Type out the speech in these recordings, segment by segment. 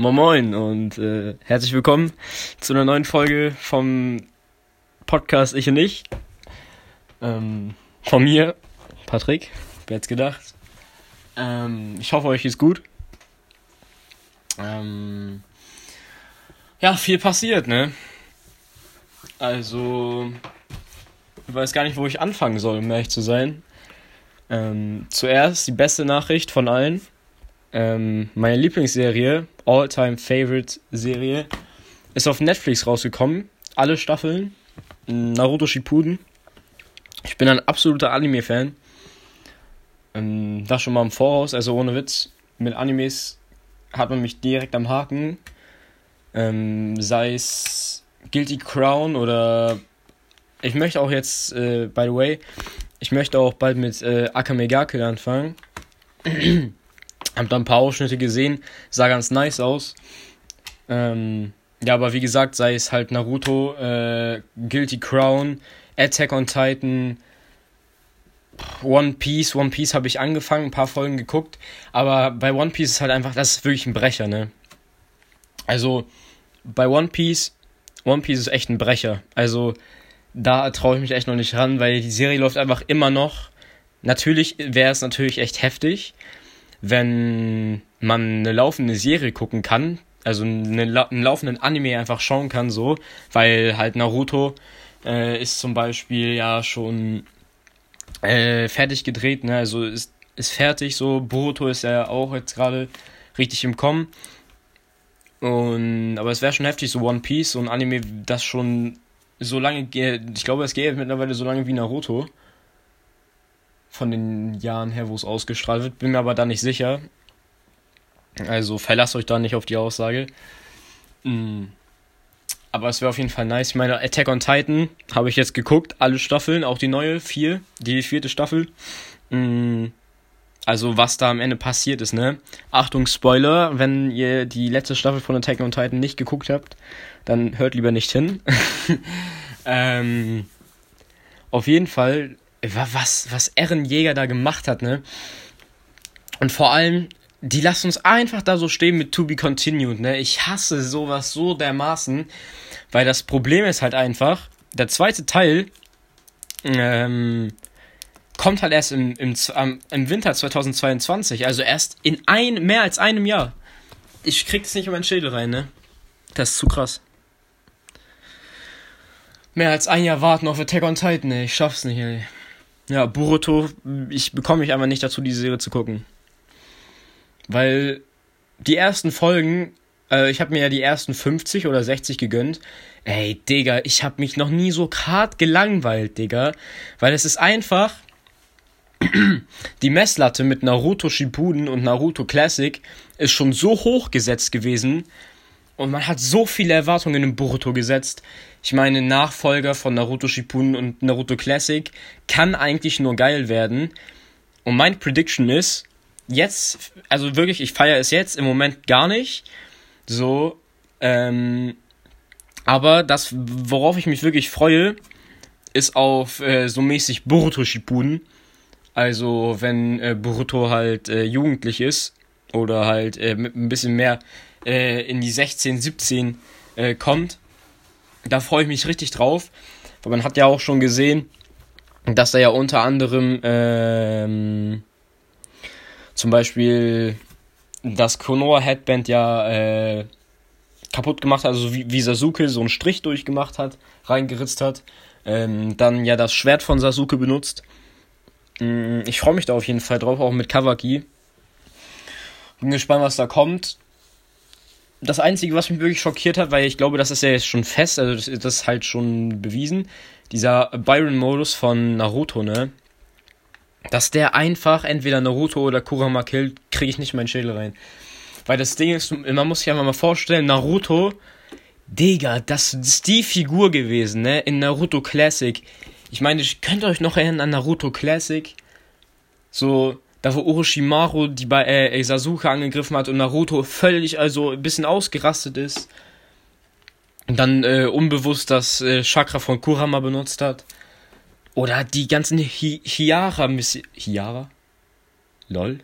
Moin Moin und äh, herzlich willkommen zu einer neuen Folge vom Podcast Ich und Ich. Ähm, von mir, Patrick, wer hätte gedacht. Ähm, ich hoffe, euch ist gut. Ähm, ja, viel passiert, ne? Also, ich weiß gar nicht, wo ich anfangen soll, um ehrlich zu sein. Ähm, zuerst die beste Nachricht von allen. Ähm, meine Lieblingsserie, All-Time Favorite Serie, ist auf Netflix rausgekommen. Alle Staffeln. Naruto Shippuden. Ich bin ein absoluter Anime-Fan. Ähm, das schon mal im Voraus, also ohne Witz. Mit Animes hat man mich direkt am Haken. Ähm, sei es Guilty Crown oder ich möchte auch jetzt, äh, by the way, ich möchte auch bald mit äh, Akame ga Kill anfangen. Hab da ein paar Ausschnitte gesehen, sah ganz nice aus. Ähm, ja, aber wie gesagt, sei es halt Naruto, äh, Guilty Crown, Attack on Titan, One Piece. One Piece habe ich angefangen, ein paar Folgen geguckt, aber bei One Piece ist halt einfach, das ist wirklich ein Brecher, ne? Also, bei One Piece, One Piece ist echt ein Brecher. Also, da traue ich mich echt noch nicht ran, weil die Serie läuft einfach immer noch. Natürlich wäre es natürlich echt heftig, wenn man eine laufende Serie gucken kann, also eine, einen laufenden Anime einfach schauen kann, so, weil halt Naruto äh, ist zum Beispiel ja schon äh, fertig gedreht, ne, also ist, ist fertig, so, Boruto ist ja auch jetzt gerade richtig im Kommen. Und, aber es wäre schon heftig, so One Piece, so ein Anime, das schon so lange ich glaube, es geht mittlerweile so lange wie Naruto. Von den Jahren her, wo es ausgestrahlt wird, bin mir aber da nicht sicher. Also verlasst euch da nicht auf die Aussage. Mhm. Aber es wäre auf jeden Fall nice. Ich meine, Attack on Titan habe ich jetzt geguckt, alle Staffeln, auch die neue, vier, die vierte Staffel. Mhm. Also was da am Ende passiert ist, ne? Achtung, Spoiler, wenn ihr die letzte Staffel von Attack on Titan nicht geguckt habt, dann hört lieber nicht hin. ähm, auf jeden Fall, was, was Ehrenjäger da gemacht hat, ne? Und vor allem, die lassen uns einfach da so stehen mit To Be Continued, ne? Ich hasse sowas so dermaßen, weil das Problem ist halt einfach, der zweite Teil, ähm, kommt halt erst im, im, im Winter 2022, also erst in ein, mehr als einem Jahr. Ich krieg das nicht in meinen Schädel rein, ne? Das ist zu krass. Mehr als ein Jahr warten auf Attack on Titan, ey. Ich schaff's nicht, ey. Ja, Boruto, ich bekomme mich einfach nicht dazu, diese Serie zu gucken. Weil die ersten Folgen, äh, ich habe mir ja die ersten 50 oder 60 gegönnt. Ey, Digga, ich habe mich noch nie so hart gelangweilt, Digga. Weil es ist einfach, die Messlatte mit Naruto Shippuden und Naruto Classic ist schon so hoch gesetzt gewesen und man hat so viele Erwartungen in Boruto gesetzt. Ich meine, Nachfolger von Naruto Shippuden und Naruto Classic kann eigentlich nur geil werden. Und mein Prediction ist, jetzt, also wirklich, ich feiere es jetzt im Moment gar nicht. So, ähm, aber das, worauf ich mich wirklich freue, ist auf äh, so mäßig Boruto Shippuden also wenn äh, Boruto halt äh, jugendlich ist oder halt äh, mit ein bisschen mehr äh, in die 16, 17 äh, kommt, da freue ich mich richtig drauf. Weil man hat ja auch schon gesehen, dass er ja unter anderem ähm, zum Beispiel das Konoha Headband ja äh, kaputt gemacht hat, also wie, wie Sasuke so einen Strich durchgemacht hat, reingeritzt hat. Ähm, dann ja das Schwert von Sasuke benutzt. Mm, ich freue mich da auf jeden Fall drauf, auch mit Kawaki. Bin gespannt, was da kommt. Das Einzige, was mich wirklich schockiert hat, weil ich glaube, das ist ja jetzt schon fest, also das, das ist halt schon bewiesen, dieser Byron-Modus von Naruto, ne? Dass der einfach entweder Naruto oder Kurama killt, kriege ich nicht in meinen Schädel rein. Weil das Ding ist, man muss sich einfach mal vorstellen, Naruto, Digga, das ist die Figur gewesen, ne? In Naruto Classic ich meine, ich könnt euch noch erinnern an Naruto Classic. So, da wo Orochimaru die bei äh, Sasuke angegriffen hat und Naruto völlig also ein bisschen ausgerastet ist. Und dann äh, unbewusst das äh, Chakra von Kurama benutzt hat. Oder die ganzen Hi Hiara Hiara? Lol?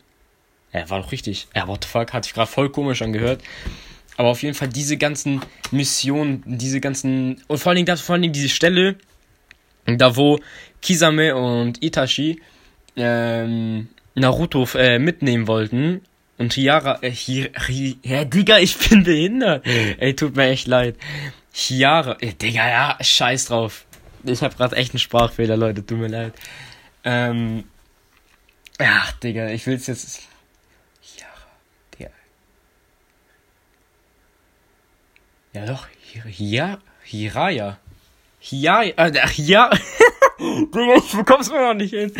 Ja, war doch richtig. Ja, what the fuck, hat sich gerade voll komisch angehört. Aber auf jeden Fall diese ganzen Missionen, diese ganzen. Und vor allen Dingen, das, vor allen Dingen diese Stelle, da wo Kisame und Itachi ähm, Naruto äh, mitnehmen wollten. Und Hiara, äh, Hi, Hi, ja, Digga, ich bin behindert. Ey, tut mir echt leid. Chiara, äh, Digga, ja, scheiß drauf. Ich hab grad echt einen Sprachfehler, Leute, tut mir leid. Ähm, ach, Digga, ich will's jetzt. Chiara, Digga. Ja, doch, Hir, Hiraya. Hiaya, äh, ach, ja. Digga, ich bekomm's immer noch nicht hin.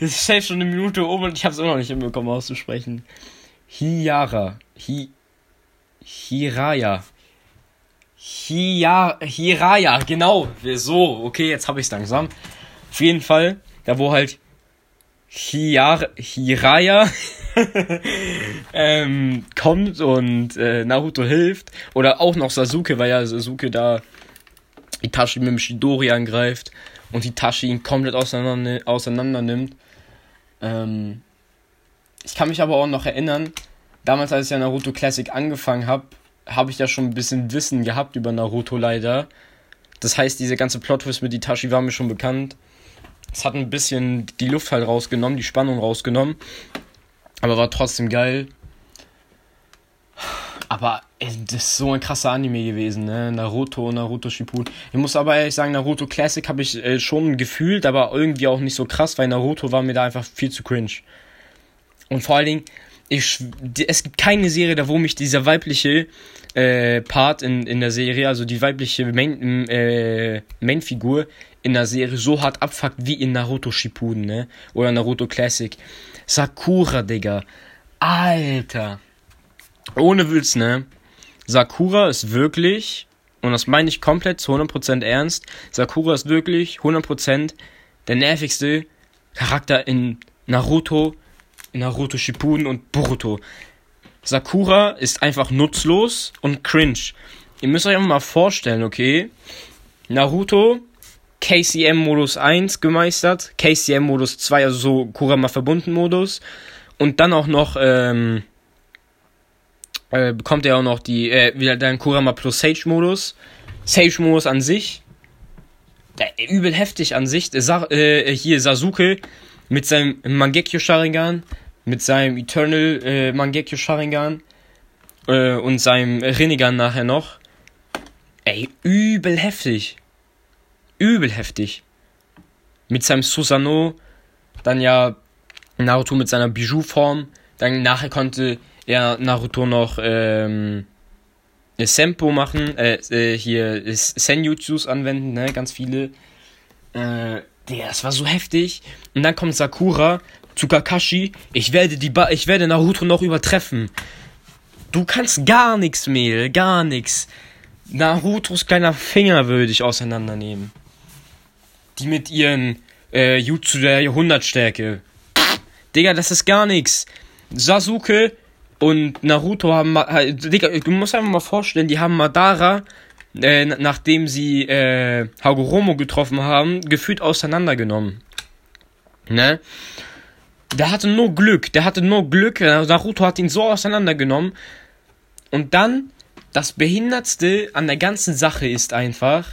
Das ist safe schon eine Minute oben und ich hab's immer noch nicht hinbekommen auszusprechen. Hiara. Hi. Hiraya. Hia, Hiraya, genau. So, okay, jetzt hab ich's langsam. Auf jeden Fall, da wo halt Hiar, Hiraya ähm, kommt und äh, Naruto hilft. Oder auch noch Sasuke, weil ja Sasuke da Itachi mit dem Shidori angreift und Itachi ihn komplett auseinander, auseinander nimmt. Ähm, ich kann mich aber auch noch erinnern, damals als ich ja Naruto Classic angefangen habe, habe ich ja schon ein bisschen Wissen gehabt über Naruto leider. Das heißt, diese ganze Plot-Twist mit Itachi war mir schon bekannt. Es hat ein bisschen die Luft halt rausgenommen, die Spannung rausgenommen. Aber war trotzdem geil. Aber ey, das ist so ein krasser Anime gewesen, ne? Naruto, Naruto Shippuden. Ich muss aber ehrlich sagen, Naruto Classic habe ich äh, schon gefühlt, aber irgendwie auch nicht so krass, weil Naruto war mir da einfach viel zu cringe. Und vor allen Dingen, ich, es gibt keine Serie, da wo mich dieser weibliche äh, Part in, in der Serie, also die weibliche Main, äh, Mainfigur in der Serie so hart abfuckt wie in Naruto Shippuden, ne? Oder Naruto Classic. Sakura, Digga. Alter. Ohne Witz, ne? Sakura ist wirklich, und das meine ich komplett zu 100% ernst, Sakura ist wirklich 100% der nervigste Charakter in Naruto, in Naruto Shippuden und Boruto. Sakura ist einfach nutzlos und cringe. Ihr müsst euch einfach mal vorstellen, okay? Naruto, KCM Modus 1 gemeistert, KCM Modus 2, also so Kurama verbunden Modus und dann auch noch ähm, äh, bekommt er auch noch die, äh, wieder dann Kurama plus Sage Modus. Sage Modus an sich, der, übel heftig an sich. Sa äh, hier Sasuke mit seinem Mangekyo Sharingan, mit seinem Eternal äh, Mangekyo Sharingan äh, und seinem Rinnegan nachher noch. Ey, übel heftig. Übel heftig. Mit seinem Susano, dann ja Naruto mit seiner Bijou-Form. Dann nachher konnte ja, Naruto noch ähm, Sempo machen, äh, äh, hier Senjutsus anwenden, ne, ganz viele. Äh, das war so heftig. Und dann kommt Sakura zu Kakashi. Ich werde die ba ich werde Naruto noch übertreffen. Du kannst gar nichts mehr, gar nichts. Narutos kleiner Finger würde ich auseinandernehmen. Die mit ihren äh, Jutsu der Jahrhundertstärke. Digga, das ist gar nichts. Sasuke und Naruto haben, Digga, du musst einfach mal vorstellen, die haben Madara, äh, nachdem sie äh, Hagoromo getroffen haben, gefühlt auseinandergenommen. Ne? Der hatte nur Glück, der hatte nur Glück, Naruto hat ihn so auseinandergenommen. Und dann, das Behindertste an der ganzen Sache ist einfach,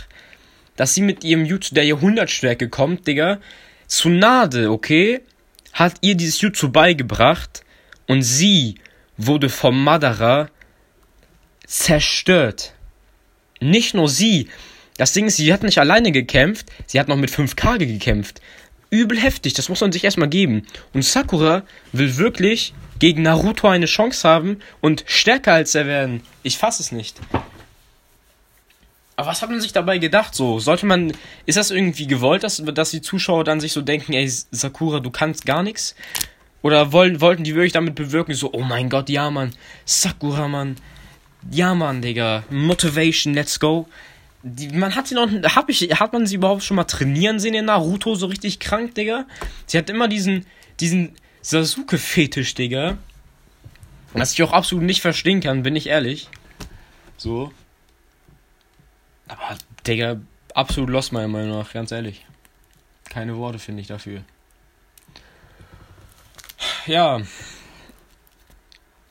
dass sie mit ihrem Jutsu der Jahrhundertstärke kommt, Digga. Tsunade, okay, hat ihr dieses Jutsu beigebracht und sie wurde vom Madara zerstört. Nicht nur sie. Das Ding ist, sie hat nicht alleine gekämpft, sie hat noch mit 5K gekämpft. Übel heftig, das muss man sich erstmal geben. Und Sakura will wirklich gegen Naruto eine Chance haben und stärker als er werden. Ich fasse es nicht. Aber was hat man sich dabei gedacht? So, sollte man, ist das irgendwie gewollt, dass, dass die Zuschauer dann sich so denken, ey, Sakura, du kannst gar nichts? Oder wollen, wollten die wirklich damit bewirken, so, oh mein Gott, ja, Mann, Sakura, Mann, ja, Mann, Digga, Motivation, let's go. Die, man hat sie noch, hab ich, hat man sie überhaupt schon mal trainieren sehen in Naruto, so richtig krank, Digga? Sie hat immer diesen, diesen Sasuke-Fetisch, Digga. Was ich auch absolut nicht verstehen kann, bin ich ehrlich. So. Aber, Digga, absolut lost meiner Meinung nach, ganz ehrlich. Keine Worte finde ich dafür ja.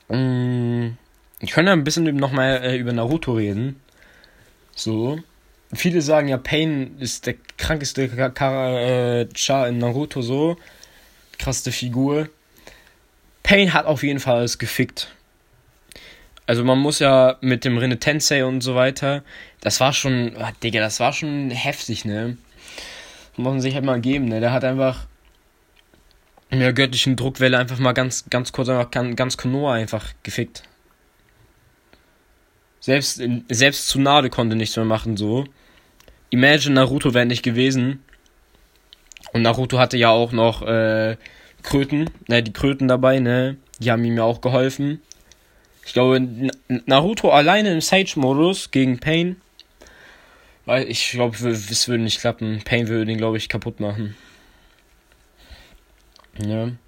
Mm, Ich könnte ein bisschen nochmal äh, über Naruto reden. So. Viele sagen ja, Pain ist der krankeste Char in Naruto so. Krasseste Figur. Pain hat auf jeden Fall alles gefickt. Also man muss ja mit dem Rene Tensei und so weiter, das war schon, oh, Digga, das war schon heftig, ne? Muss man sich halt mal geben, ne? Der hat einfach in der göttlichen Druckwelle einfach mal ganz, ganz kurz einfach ganz Konoha einfach gefickt. Selbst, selbst Tsunade konnte nichts mehr machen, so. Imagine Naruto wäre nicht gewesen. Und Naruto hatte ja auch noch äh, Kröten, ne, die Kröten dabei, ne? Die haben ihm ja auch geholfen. Ich glaube, Naruto alleine im Sage-Modus gegen Pain. Weil ich glaube, es würde nicht klappen. Pain würde ihn, glaube ich, kaputt machen. Ja. Und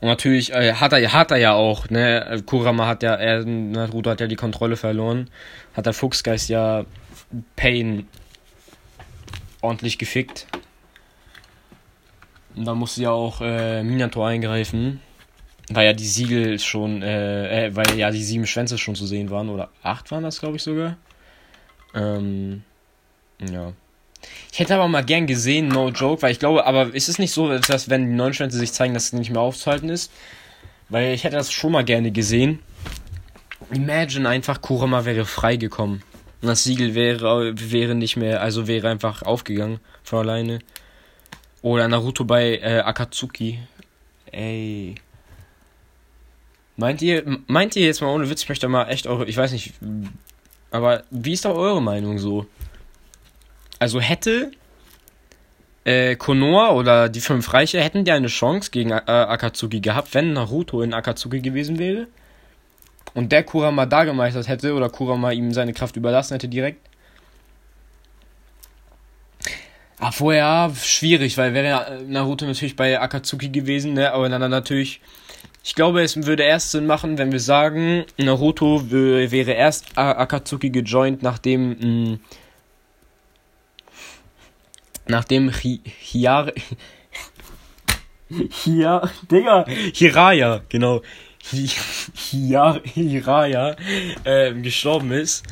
natürlich äh, hat, er, hat er ja auch, ne? Kurama hat ja, er, Naruto hat ja die Kontrolle verloren. Hat der Fuchsgeist ja Pain ordentlich gefickt. Und da musste ja auch äh, Minato eingreifen. Weil ja die Siegel schon, äh, äh, weil ja die sieben Schwänze schon zu sehen waren, oder acht waren das, glaube ich, sogar. Ähm, ja. Ich hätte aber mal gern gesehen, no joke, weil ich glaube, aber ist es nicht so, dass wenn die neuen Schwänze sich zeigen, dass es nicht mehr aufzuhalten ist? Weil ich hätte das schon mal gerne gesehen. Imagine einfach, Kurama wäre freigekommen. Und das Siegel wäre, wäre nicht mehr, also wäre einfach aufgegangen von alleine. Oder Naruto bei äh, Akatsuki. Ey. Meint ihr, meint ihr jetzt mal ohne Witz, ich möchte mal echt eure, ich weiß nicht, aber wie ist da eure Meinung so? Also hätte äh, Konoha oder die fünf Reiche, hätten die eine Chance gegen äh, Akatsuki gehabt, wenn Naruto in Akatsuki gewesen wäre? Und der Kurama da gemeistert hätte oder Kurama ihm seine Kraft überlassen hätte direkt? Ah, vorher schwierig, weil wäre Naruto natürlich bei Akatsuki gewesen, ne? Aber dann natürlich ich glaube, es würde erst Sinn machen, wenn wir sagen, Naruto wäre erst Akatsuki gejoint, nachdem. Nachdem Hi Hiar. Hiar. Digga! Hiraya, genau. Hi Hiraya äh, gestorben ist.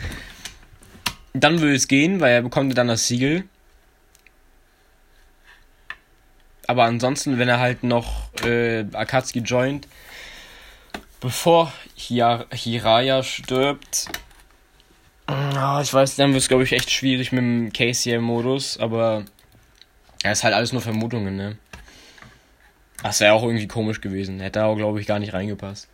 Dann würde es gehen, weil er bekommt dann das Siegel. Aber ansonsten, wenn er halt noch äh, Akatsuki joint, bevor Hir Hiraya stirbt. Ah, ich weiß, dann wird es, glaube ich, echt schwierig mit dem KCM-Modus, aber ja, ist halt alles nur Vermutungen, ne? Das wäre auch irgendwie komisch gewesen. Hätte auch, glaube ich, gar nicht reingepasst.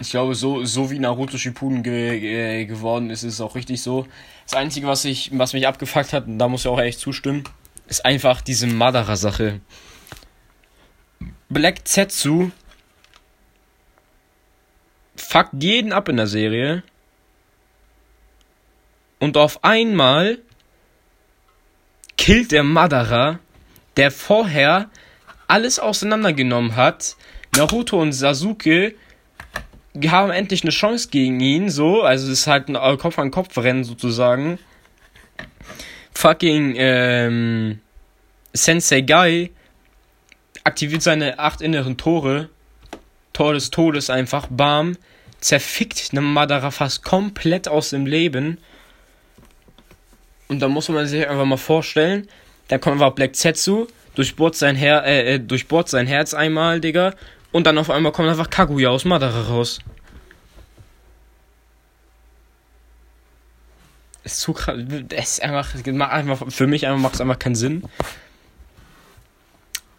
Ich glaube, so, so wie Naruto Shippuden ge ge geworden ist, ist es auch richtig so. Das Einzige, was, ich, was mich abgefuckt hat, und da muss ich auch echt zustimmen, ist einfach diese Madara-Sache. Black Zetsu fuckt jeden ab in der Serie. Und auf einmal killt der Madara, der vorher alles auseinandergenommen hat. Naruto und Sasuke haben endlich eine Chance gegen ihn, so. Also es ist halt ein Kopf-an-Kopf-Rennen sozusagen. Fucking ähm, Sensei Guy aktiviert seine acht inneren Tore. Tor des Todes einfach, bam. Zerfickt eine Madara fast komplett aus dem Leben. Und da muss man sich einfach mal vorstellen, da kommt einfach Black Zetsu, durchbohrt sein, Her äh, äh, durchbohrt sein Herz einmal, Digga. Und dann auf einmal kommt einfach Kaguya aus Madara raus. Ist zu krass. Es ist einfach, einfach für mich einfach macht es einfach keinen Sinn.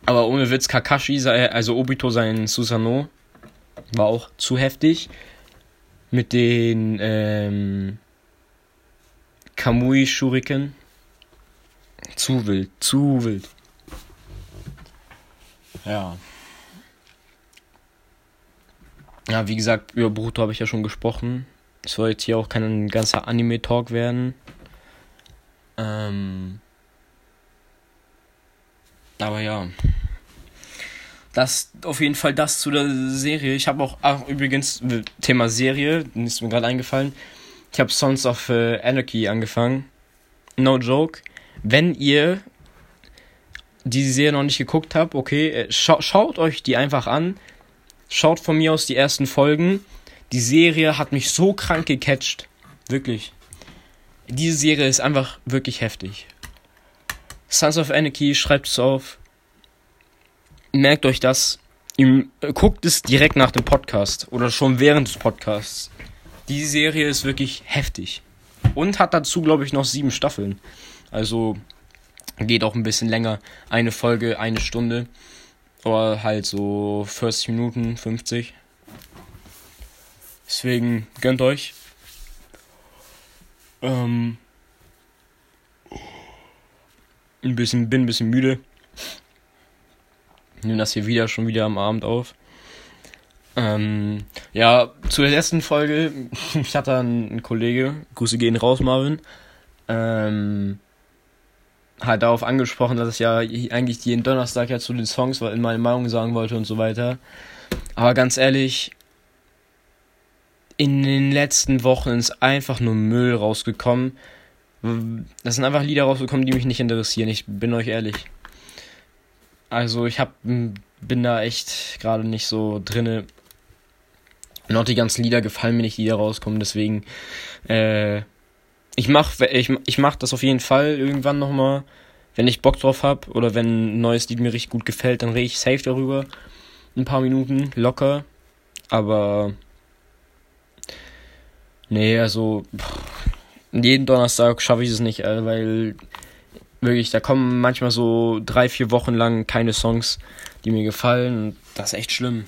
Aber ohne Witz, Kakashi, also Obito sein Susano, war auch zu heftig. Mit den ähm, Kamui Shuriken. Zu wild, zu wild. Ja. Ja, wie gesagt, über Boruto habe ich ja schon gesprochen. Es soll jetzt hier auch kein ganzer Anime-Talk werden. Ähm. Aber ja das auf jeden Fall das zu der Serie. Ich habe auch ach, übrigens Thema Serie, ist mir gerade eingefallen. Ich habe Sons of äh, Anarchy angefangen. No joke. Wenn ihr die Serie noch nicht geguckt habt, okay, äh, scha schaut euch die einfach an. Schaut von mir aus die ersten Folgen. Die Serie hat mich so krank gecatcht. Wirklich. Diese Serie ist einfach wirklich heftig. Sons of Anarchy, schreibt es auf. Merkt euch das. Guckt es direkt nach dem Podcast oder schon während des Podcasts. Die Serie ist wirklich heftig. Und hat dazu, glaube ich, noch sieben Staffeln. Also geht auch ein bisschen länger. Eine Folge, eine Stunde. Oder halt so 40 Minuten, 50. Deswegen gönnt euch. Ähm, ein bisschen, bin ein bisschen müde. Nehme das hier wieder schon wieder am Abend auf. Ähm, ja, zur letzten Folge. Ich hatte einen Kollege, Grüße gehen raus, Marvin. Ähm, halt darauf angesprochen, dass ich ja eigentlich jeden Donnerstag ja zu den Songs in meine Meinung sagen wollte und so weiter. Aber ganz ehrlich, in den letzten Wochen ist einfach nur Müll rausgekommen. Das sind einfach Lieder rausgekommen, die mich nicht interessieren. Ich bin euch ehrlich. Also ich hab, bin da echt gerade nicht so drinne. Und auch die ganzen Lieder gefallen mir nicht, die da rauskommen. Deswegen, äh, ich mach, ich, ich mach das auf jeden Fall irgendwann nochmal. Wenn ich Bock drauf hab oder wenn ein neues Lied mir richtig gut gefällt, dann rede ich safe darüber. Ein paar Minuten, locker. Aber Nee, also jeden Donnerstag schaffe ich es nicht, äh, weil wirklich, da kommen manchmal so drei, vier Wochen lang keine Songs, die mir gefallen. Das ist echt schlimm.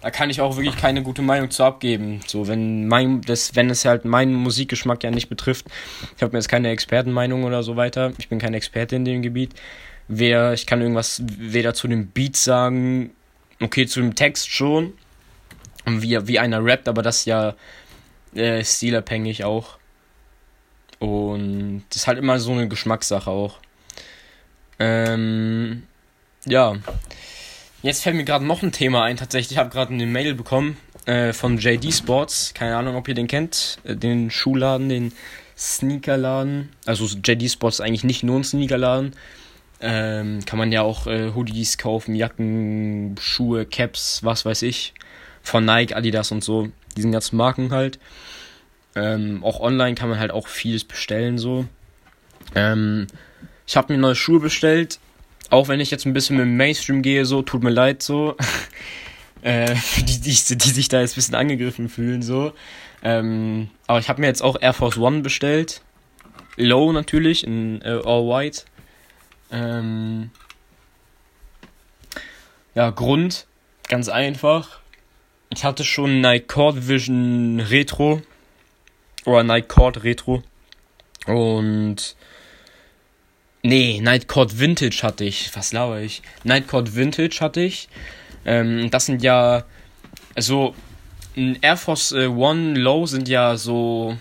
Da kann ich auch wirklich keine gute Meinung zu abgeben. So, wenn mein, das, wenn es halt meinen Musikgeschmack ja nicht betrifft. Ich habe mir jetzt keine Expertenmeinung oder so weiter. Ich bin kein Experte in dem Gebiet. Wer, ich kann irgendwas weder zu dem Beat sagen, okay, zu dem Text schon. Wie, wie einer rappt, aber das ja äh, stilabhängig auch. Und das ist halt immer so eine Geschmackssache auch. Ähm, ja. Jetzt fällt mir gerade noch ein Thema ein. Tatsächlich, ich habe gerade eine Mail bekommen äh, von JD Sports. Keine Ahnung, ob ihr den kennt. Äh, den Schuhladen, den Sneakerladen. Also JD Sports ist eigentlich nicht nur ein Sneakerladen. Ähm, kann man ja auch äh, Hoodies kaufen, Jacken, Schuhe, Caps, was weiß ich. Von Nike, Adidas und so diesen ganzen Marken halt. Ähm, auch online kann man halt auch vieles bestellen so. Ähm, ich habe mir neue Schuhe bestellt, auch wenn ich jetzt ein bisschen mit dem Mainstream gehe, so, tut mir leid so. äh, die, die, die sich da jetzt ein bisschen angegriffen fühlen, so. Ähm, aber ich habe mir jetzt auch Air Force One bestellt. Low natürlich, in äh, All White. Ähm, ja, Grund, ganz einfach. Ich hatte schon Nike Cord Vision Retro. Oder Nike Cord Retro. Und. Nee, Night Court Vintage hatte ich. Was lauere ich? Night Court Vintage hatte ich. Ähm, das sind ja. Also. Ein Air Force äh, One Low sind ja so.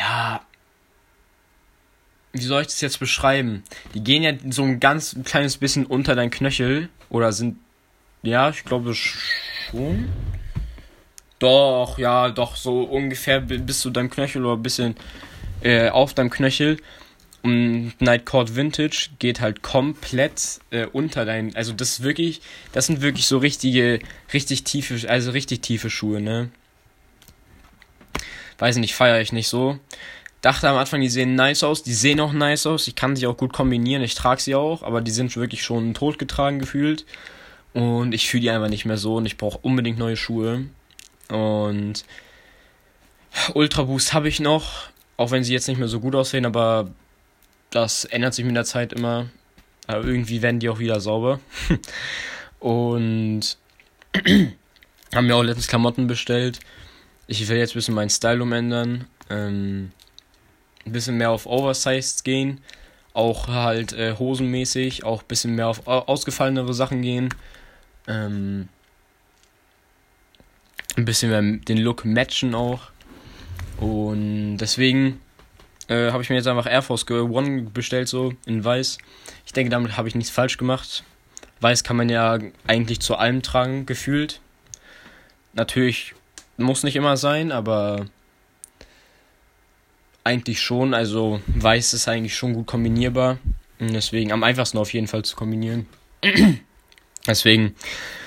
Ja. Wie soll ich das jetzt beschreiben? Die gehen ja so ein ganz kleines bisschen unter dein Knöchel. Oder sind. Ja, ich glaube schon. Doch, ja, doch, so ungefähr bis zu deinem Knöchel oder ein bisschen äh, auf deinem Knöchel. Und Night Court Vintage geht halt komplett äh, unter dein. Also das ist wirklich, das sind wirklich so richtige, richtig tiefe, also richtig tiefe Schuhe, ne? Weiß nicht, feiere ich nicht so. Dachte am Anfang, die sehen nice aus, die sehen auch nice aus, ich kann sie auch gut kombinieren, ich trage sie auch, aber die sind wirklich schon totgetragen gefühlt. Und ich fühle die einfach nicht mehr so und ich brauche unbedingt neue Schuhe. Und Ultra Boost habe ich noch, auch wenn sie jetzt nicht mehr so gut aussehen, aber das ändert sich mit der Zeit immer. Aber irgendwie werden die auch wieder sauber. und haben mir auch letztens Klamotten bestellt. Ich will jetzt ein bisschen meinen Style umändern. Ähm, ein bisschen mehr auf Oversized gehen. Auch halt äh, hosenmäßig. Auch ein bisschen mehr auf ausgefallenere Sachen gehen. Ähm, ein bisschen mehr den Look matchen auch. Und deswegen äh, habe ich mir jetzt einfach Air Force One bestellt, so in weiß. Ich denke, damit habe ich nichts falsch gemacht. Weiß kann man ja eigentlich zu allem tragen, gefühlt. Natürlich muss nicht immer sein, aber eigentlich schon. Also weiß ist eigentlich schon gut kombinierbar. Und deswegen am einfachsten auf jeden Fall zu kombinieren. deswegen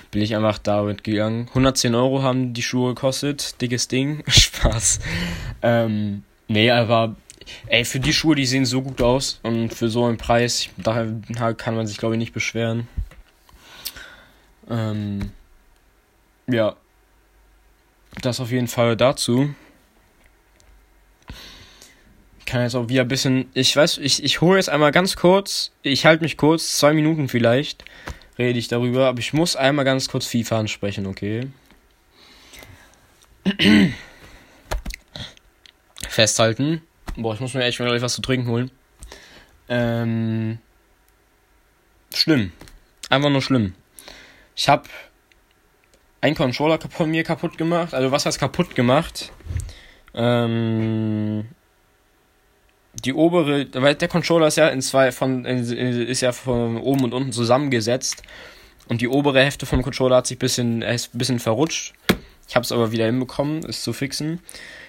bin ich einfach damit gegangen. 110 Euro haben die Schuhe gekostet. Dickes Ding. Spaß. Ähm, nee, aber ey, für die Schuhe, die sehen so gut aus und für so einen Preis, da kann man sich glaube ich nicht beschweren. Ähm, ja. Das auf jeden Fall dazu. Kann jetzt auch wieder ein bisschen. Ich weiß, ich, ich hole jetzt einmal ganz kurz. Ich halte mich kurz, zwei Minuten vielleicht rede ich darüber, aber ich muss einmal ganz kurz FIFA ansprechen, okay? Festhalten. Boah, ich muss mir echt mal was zu trinken holen. Ähm. Schlimm. Einfach nur schlimm. Ich habe einen Controller von mir kaputt gemacht. Also was heißt kaputt gemacht? Ähm, die obere, weil der Controller ist ja in zwei von ist ja von oben und unten zusammengesetzt und die obere Hälfte vom Controller hat sich ein bisschen, ist ein bisschen verrutscht. Ich habe es aber wieder hinbekommen, es zu fixen.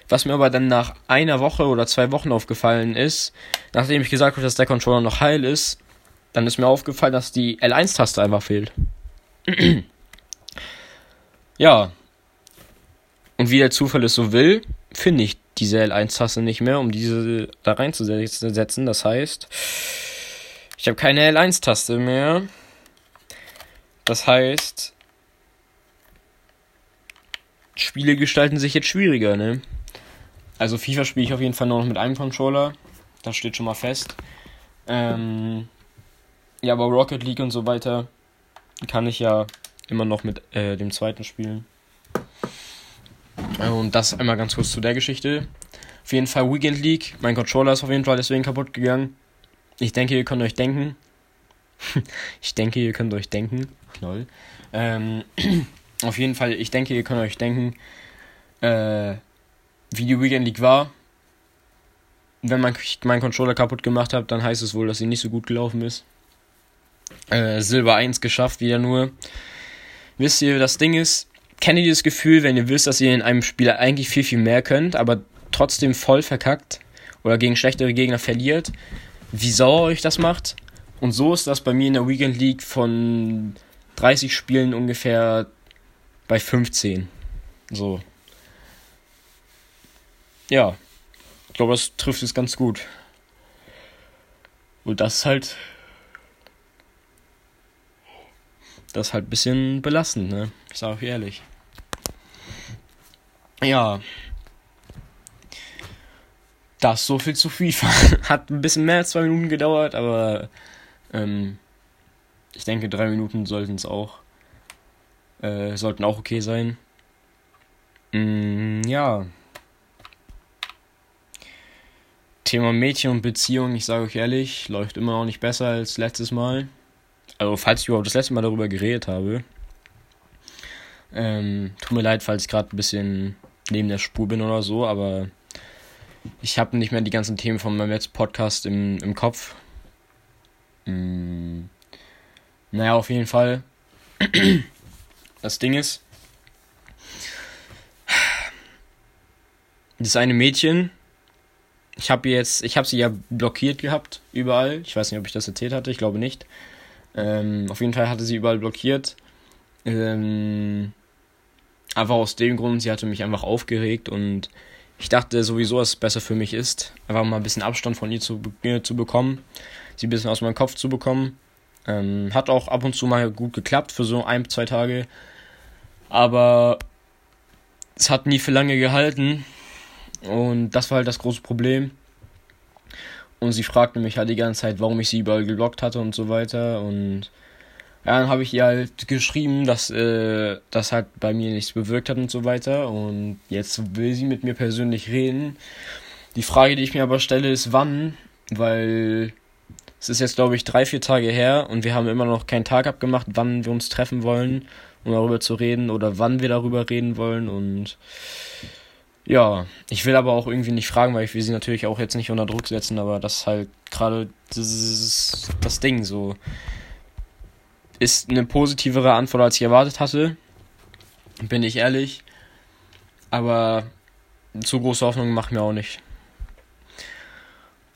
Was mir aber dann nach einer Woche oder zwei Wochen aufgefallen ist, nachdem ich gesagt habe, dass der Controller noch heil ist, dann ist mir aufgefallen, dass die L1-Taste einfach fehlt. ja. Und wie der Zufall es so will, finde ich diese L1-Taste nicht mehr, um diese da reinzusetzen. Das heißt, ich habe keine L1-Taste mehr. Das heißt, Spiele gestalten sich jetzt schwieriger, ne? Also FIFA spiele ich auf jeden Fall nur noch mit einem Controller. Das steht schon mal fest. Ähm, ja, aber Rocket League und so weiter kann ich ja immer noch mit äh, dem zweiten spielen. Und das einmal ganz kurz zu der Geschichte. Auf jeden Fall Weekend League. Mein Controller ist auf jeden Fall deswegen kaputt gegangen. Ich denke, ihr könnt euch denken. ich denke, ihr könnt euch denken. Lol. Ähm, auf jeden Fall, ich denke, ihr könnt euch denken, äh, wie die Weekend League war. Wenn man meinen Controller kaputt gemacht hat, dann heißt es wohl, dass sie nicht so gut gelaufen ist. Äh, Silber 1 geschafft, wieder nur. Wisst ihr, das Ding ist, kennt ihr dieses Gefühl, wenn ihr wisst, dass ihr in einem Spiel eigentlich viel, viel mehr könnt, aber trotzdem voll verkackt oder gegen schlechtere Gegner verliert? Wie sauer euch das macht? Und so ist das bei mir in der Weekend League von 30 Spielen ungefähr bei 15. So. Ja. Ich glaube, das trifft es ganz gut. Und das ist halt. Das ist halt ein bisschen belastend, ne? Ich sag auch ehrlich. Ja. Das so viel zu FIFA. Hat ein bisschen mehr als zwei Minuten gedauert, aber ähm, ich denke, drei Minuten sollten es auch. Äh, sollten auch okay sein. Mm, ja. Thema Mädchen und Beziehung, ich sage euch ehrlich, läuft immer noch nicht besser als letztes Mal. Also, falls ich überhaupt das letzte Mal darüber geredet habe. Ähm, tut mir leid, falls ich gerade ein bisschen neben der Spur bin oder so, aber ich habe nicht mehr die ganzen Themen von meinem letzten Podcast im, im Kopf. Hm. Naja, auf jeden Fall. Das Ding ist, das eine Mädchen, ich habe jetzt, ich habe sie ja blockiert gehabt überall. Ich weiß nicht, ob ich das erzählt hatte, ich glaube nicht. Ähm, auf jeden Fall hatte sie überall blockiert. Ähm, Einfach aus dem Grund, sie hatte mich einfach aufgeregt und ich dachte sowieso, dass es besser für mich ist, einfach mal ein bisschen Abstand von ihr zu, äh, zu bekommen, sie ein bisschen aus meinem Kopf zu bekommen. Ähm, hat auch ab und zu mal gut geklappt für so ein, zwei Tage, aber es hat nie für lange gehalten und das war halt das große Problem. Und sie fragte mich halt die ganze Zeit, warum ich sie überall geblockt hatte und so weiter und ja, dann habe ich ihr halt geschrieben, dass äh, das halt bei mir nichts bewirkt hat und so weiter. Und jetzt will sie mit mir persönlich reden. Die Frage, die ich mir aber stelle, ist wann, weil es ist jetzt, glaube ich, drei, vier Tage her und wir haben immer noch keinen Tag abgemacht, wann wir uns treffen wollen, um darüber zu reden oder wann wir darüber reden wollen. Und ja, ich will aber auch irgendwie nicht fragen, weil ich will sie natürlich auch jetzt nicht unter Druck setzen, aber das ist halt gerade das, das Ding so ist eine positivere Antwort, als ich erwartet hatte. Bin ich ehrlich. Aber zu große Hoffnung macht mir auch nicht.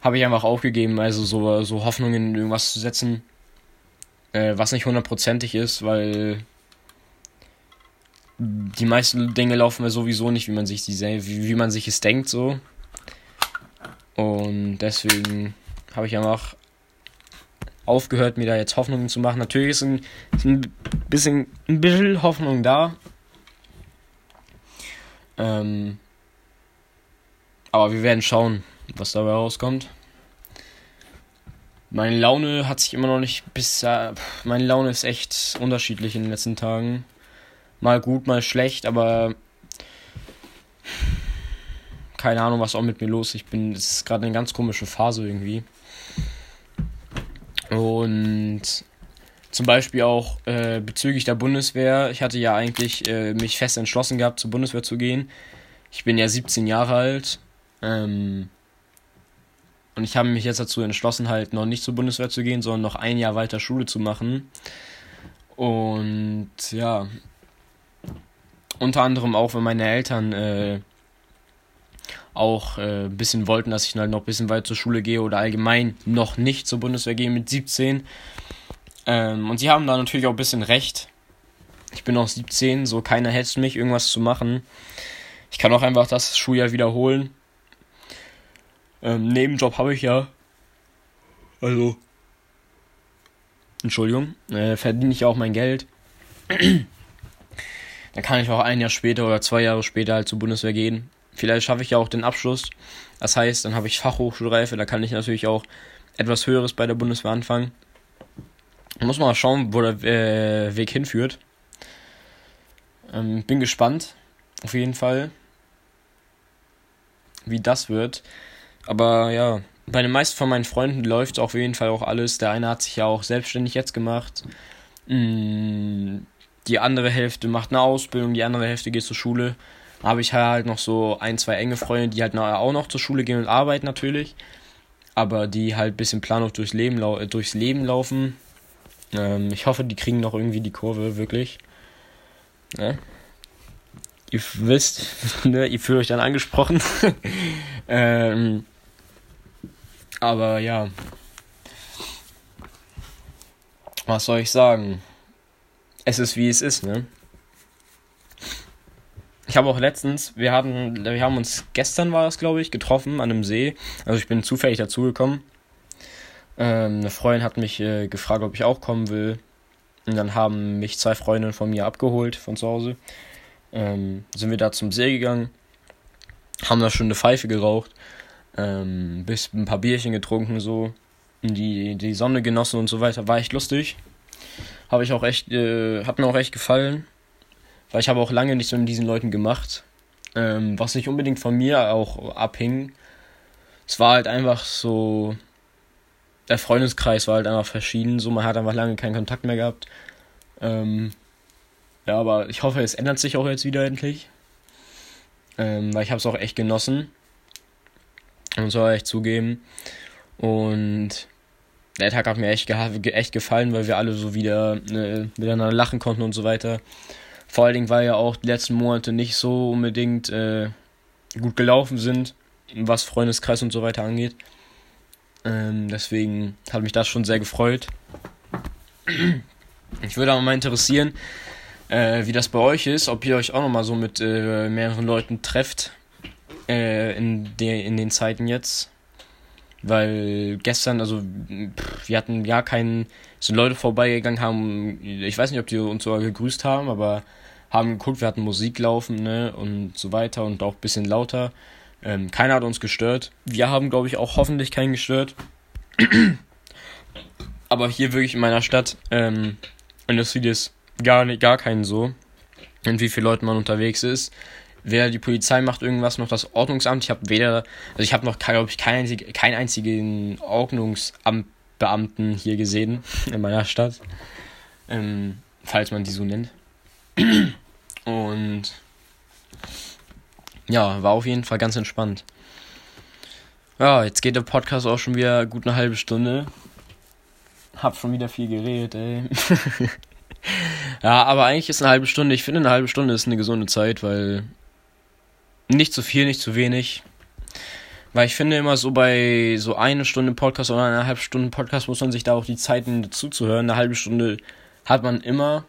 Habe ich einfach aufgegeben, also so, so Hoffnungen in irgendwas zu setzen, äh, was nicht hundertprozentig ist, weil die meisten Dinge laufen ja sowieso nicht, wie man sich die, wie, wie man sich es denkt, so. Und deswegen habe ich einfach aufgehört, mir da jetzt Hoffnungen zu machen. Natürlich ist ein, ist ein bisschen, ein bisschen Hoffnung da. Ähm, aber wir werden schauen, was dabei rauskommt. Meine Laune hat sich immer noch nicht bis. Äh, meine Laune ist echt unterschiedlich in den letzten Tagen. Mal gut, mal schlecht, aber. Keine Ahnung, was auch mit mir los ist. Ich bin. Es ist gerade eine ganz komische Phase irgendwie. Und zum Beispiel auch äh, bezüglich der Bundeswehr. Ich hatte ja eigentlich äh, mich fest entschlossen gehabt, zur Bundeswehr zu gehen. Ich bin ja 17 Jahre alt. Ähm, und ich habe mich jetzt dazu entschlossen, halt noch nicht zur Bundeswehr zu gehen, sondern noch ein Jahr weiter Schule zu machen. Und ja, unter anderem auch, wenn meine Eltern äh, auch äh, ein bisschen wollten, dass ich halt noch ein bisschen weit zur Schule gehe oder allgemein noch nicht zur Bundeswehr gehe mit 17. Ähm, und sie haben da natürlich auch ein bisschen recht. Ich bin noch 17, so keiner hetzt mich, irgendwas zu machen. Ich kann auch einfach das Schuljahr wiederholen. Ähm, Nebenjob habe ich ja. Also. Entschuldigung. Äh, verdiene ich auch mein Geld. Dann kann ich auch ein Jahr später oder zwei Jahre später halt zur Bundeswehr gehen. Vielleicht schaffe ich ja auch den Abschluss. Das heißt, dann habe ich Fachhochschulreife, da kann ich natürlich auch etwas Höheres bei der Bundeswehr anfangen. Muss mal schauen, wo der äh, Weg hinführt. Ähm, bin gespannt, auf jeden Fall, wie das wird. Aber ja, bei den meisten von meinen Freunden läuft auf jeden Fall auch alles. Der eine hat sich ja auch selbstständig jetzt gemacht. Mm, die andere Hälfte macht eine Ausbildung, die andere Hälfte geht zur Schule habe ich halt noch so ein, zwei enge Freunde, die halt auch noch zur Schule gehen und arbeiten natürlich. Aber die halt ein bisschen planlos durchs Leben, äh, durchs Leben laufen. Ähm, ich hoffe, die kriegen noch irgendwie die Kurve, wirklich. Ja. Ihr wisst, ne, ihr fühlt euch dann angesprochen. ähm, aber ja. Was soll ich sagen? Es ist wie es ist, ne? Ich habe auch letztens, wir hatten, wir haben uns gestern war das, glaube ich, getroffen an einem See. Also ich bin zufällig dazugekommen. Ähm, eine Freundin hat mich äh, gefragt, ob ich auch kommen will. Und dann haben mich zwei Freundinnen von mir abgeholt von zu Hause. Ähm, sind wir da zum See gegangen, haben da schon eine Pfeife geraucht, ähm, bis ein paar Bierchen getrunken so, die die Sonne genossen und so weiter. War echt lustig. Habe ich auch echt, äh, hat mir auch echt gefallen. Weil ich habe auch lange nicht so mit diesen Leuten gemacht. Ähm, was nicht unbedingt von mir auch abhing. Es war halt einfach so. Der Freundeskreis war halt einfach verschieden. So, man hat einfach lange keinen Kontakt mehr gehabt. Ähm, ja, aber ich hoffe, es ändert sich auch jetzt wieder endlich. Ähm, weil ich habe es auch echt genossen. Und soll echt zugeben. Und der Tag hat mir echt, echt gefallen, weil wir alle so wieder äh, miteinander lachen konnten und so weiter. Vor allen Dingen, weil ja auch die letzten Monate nicht so unbedingt äh, gut gelaufen sind, was Freundeskreis und so weiter angeht. Ähm, deswegen hat mich das schon sehr gefreut. Ich würde aber mal interessieren, äh, wie das bei euch ist, ob ihr euch auch nochmal so mit äh, mehreren Leuten trefft äh, in, de in den Zeiten jetzt. Weil gestern, also pff, wir hatten ja keinen, sind Leute vorbeigegangen, haben, ich weiß nicht, ob die uns sogar gegrüßt haben, aber haben geguckt, wir hatten Musik laufen, ne, und so weiter und auch ein bisschen lauter. Ähm, keiner hat uns gestört. Wir haben, glaube ich, auch hoffentlich keinen gestört. Aber hier wirklich in meiner Stadt, ähm, und das sieht es gar, nicht, gar keinen so, und wie viele Leute man unterwegs ist. Weder die Polizei macht irgendwas, noch das Ordnungsamt. Ich habe weder, also ich habe noch, glaube ich, keinen einzig, keinen einzigen Ordnungsamtbeamten hier gesehen in meiner Stadt. Ähm, falls man die so nennt. Und ja, war auf jeden Fall ganz entspannt. Ja, jetzt geht der Podcast auch schon wieder gut eine halbe Stunde. Hab schon wieder viel geredet, ey. ja, aber eigentlich ist eine halbe Stunde, ich finde eine halbe Stunde ist eine gesunde Zeit, weil nicht zu viel, nicht zu wenig. Weil ich finde immer so bei so eine Stunde Podcast oder eineinhalb Stunden Podcast muss man sich da auch die Zeiten zuzuhören. Eine halbe Stunde hat man immer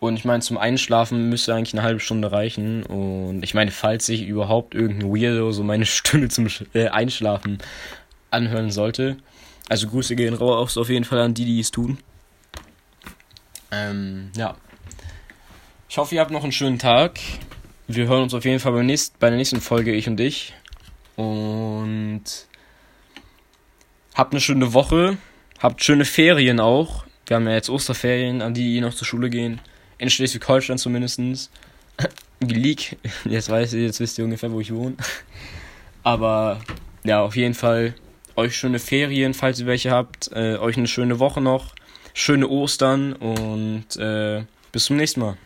Und ich meine, zum Einschlafen müsste eigentlich eine halbe Stunde reichen. Und ich meine, falls sich überhaupt irgendein Weirdo so meine Stimme zum äh, Einschlafen anhören sollte. Also Grüße gehen raus auf jeden Fall an die, die es tun. Ähm, ja. Ich hoffe, ihr habt noch einen schönen Tag. Wir hören uns auf jeden Fall bei der nächsten Folge, ich und ich. Und habt eine schöne Woche. Habt schöne Ferien auch. Wir haben ja jetzt Osterferien, an die, die noch zur Schule gehen in Schleswig-Holstein zumindest. League, jetzt weiß ihr, jetzt wisst ihr ungefähr, wo ich wohne. Aber ja, auf jeden Fall euch schöne Ferien, falls ihr welche habt. Äh, euch eine schöne Woche noch. Schöne Ostern und äh, bis zum nächsten Mal.